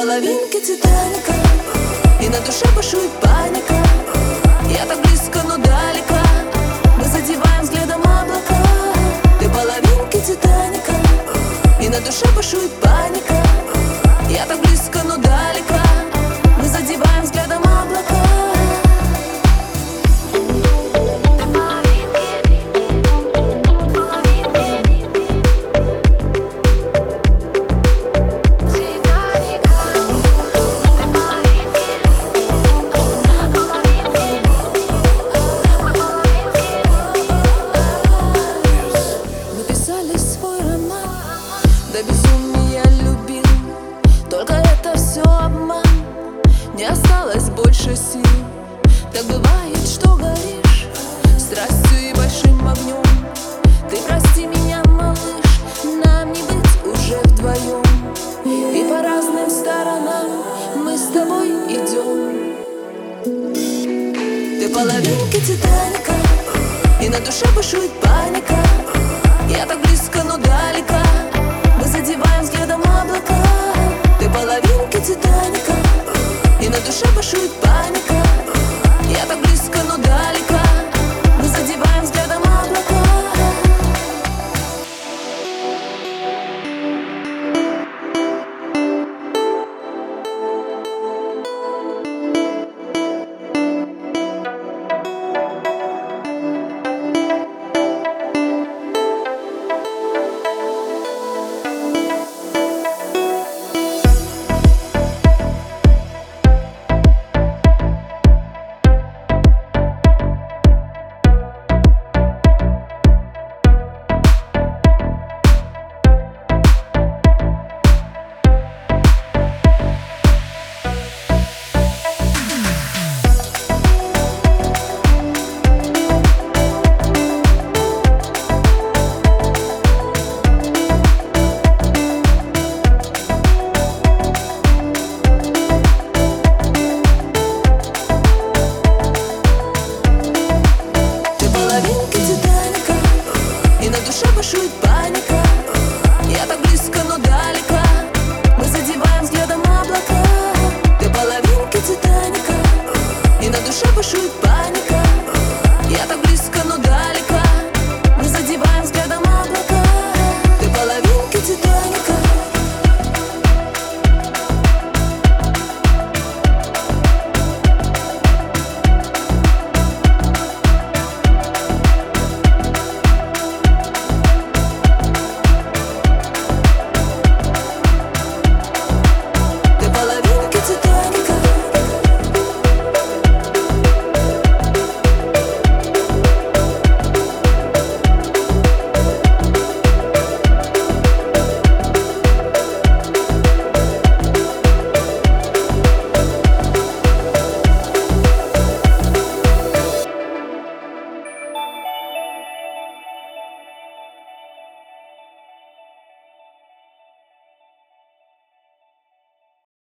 половинки Титаника. И на душе бушует паника. Я так близко, но далеко. Мы задеваем взглядом облака Ты половинки Титаника. И на душе бушует паника. Я так близко, но далеко сил. Так бывает, что горишь Страстью и большим огнем. Ты прости меня, малыш Нам не быть уже вдвоем. И по разным сторонам Мы с тобой идем. Ты половинка Титаника И на душе бушует паника. Я так близко, Ты половинка Титаника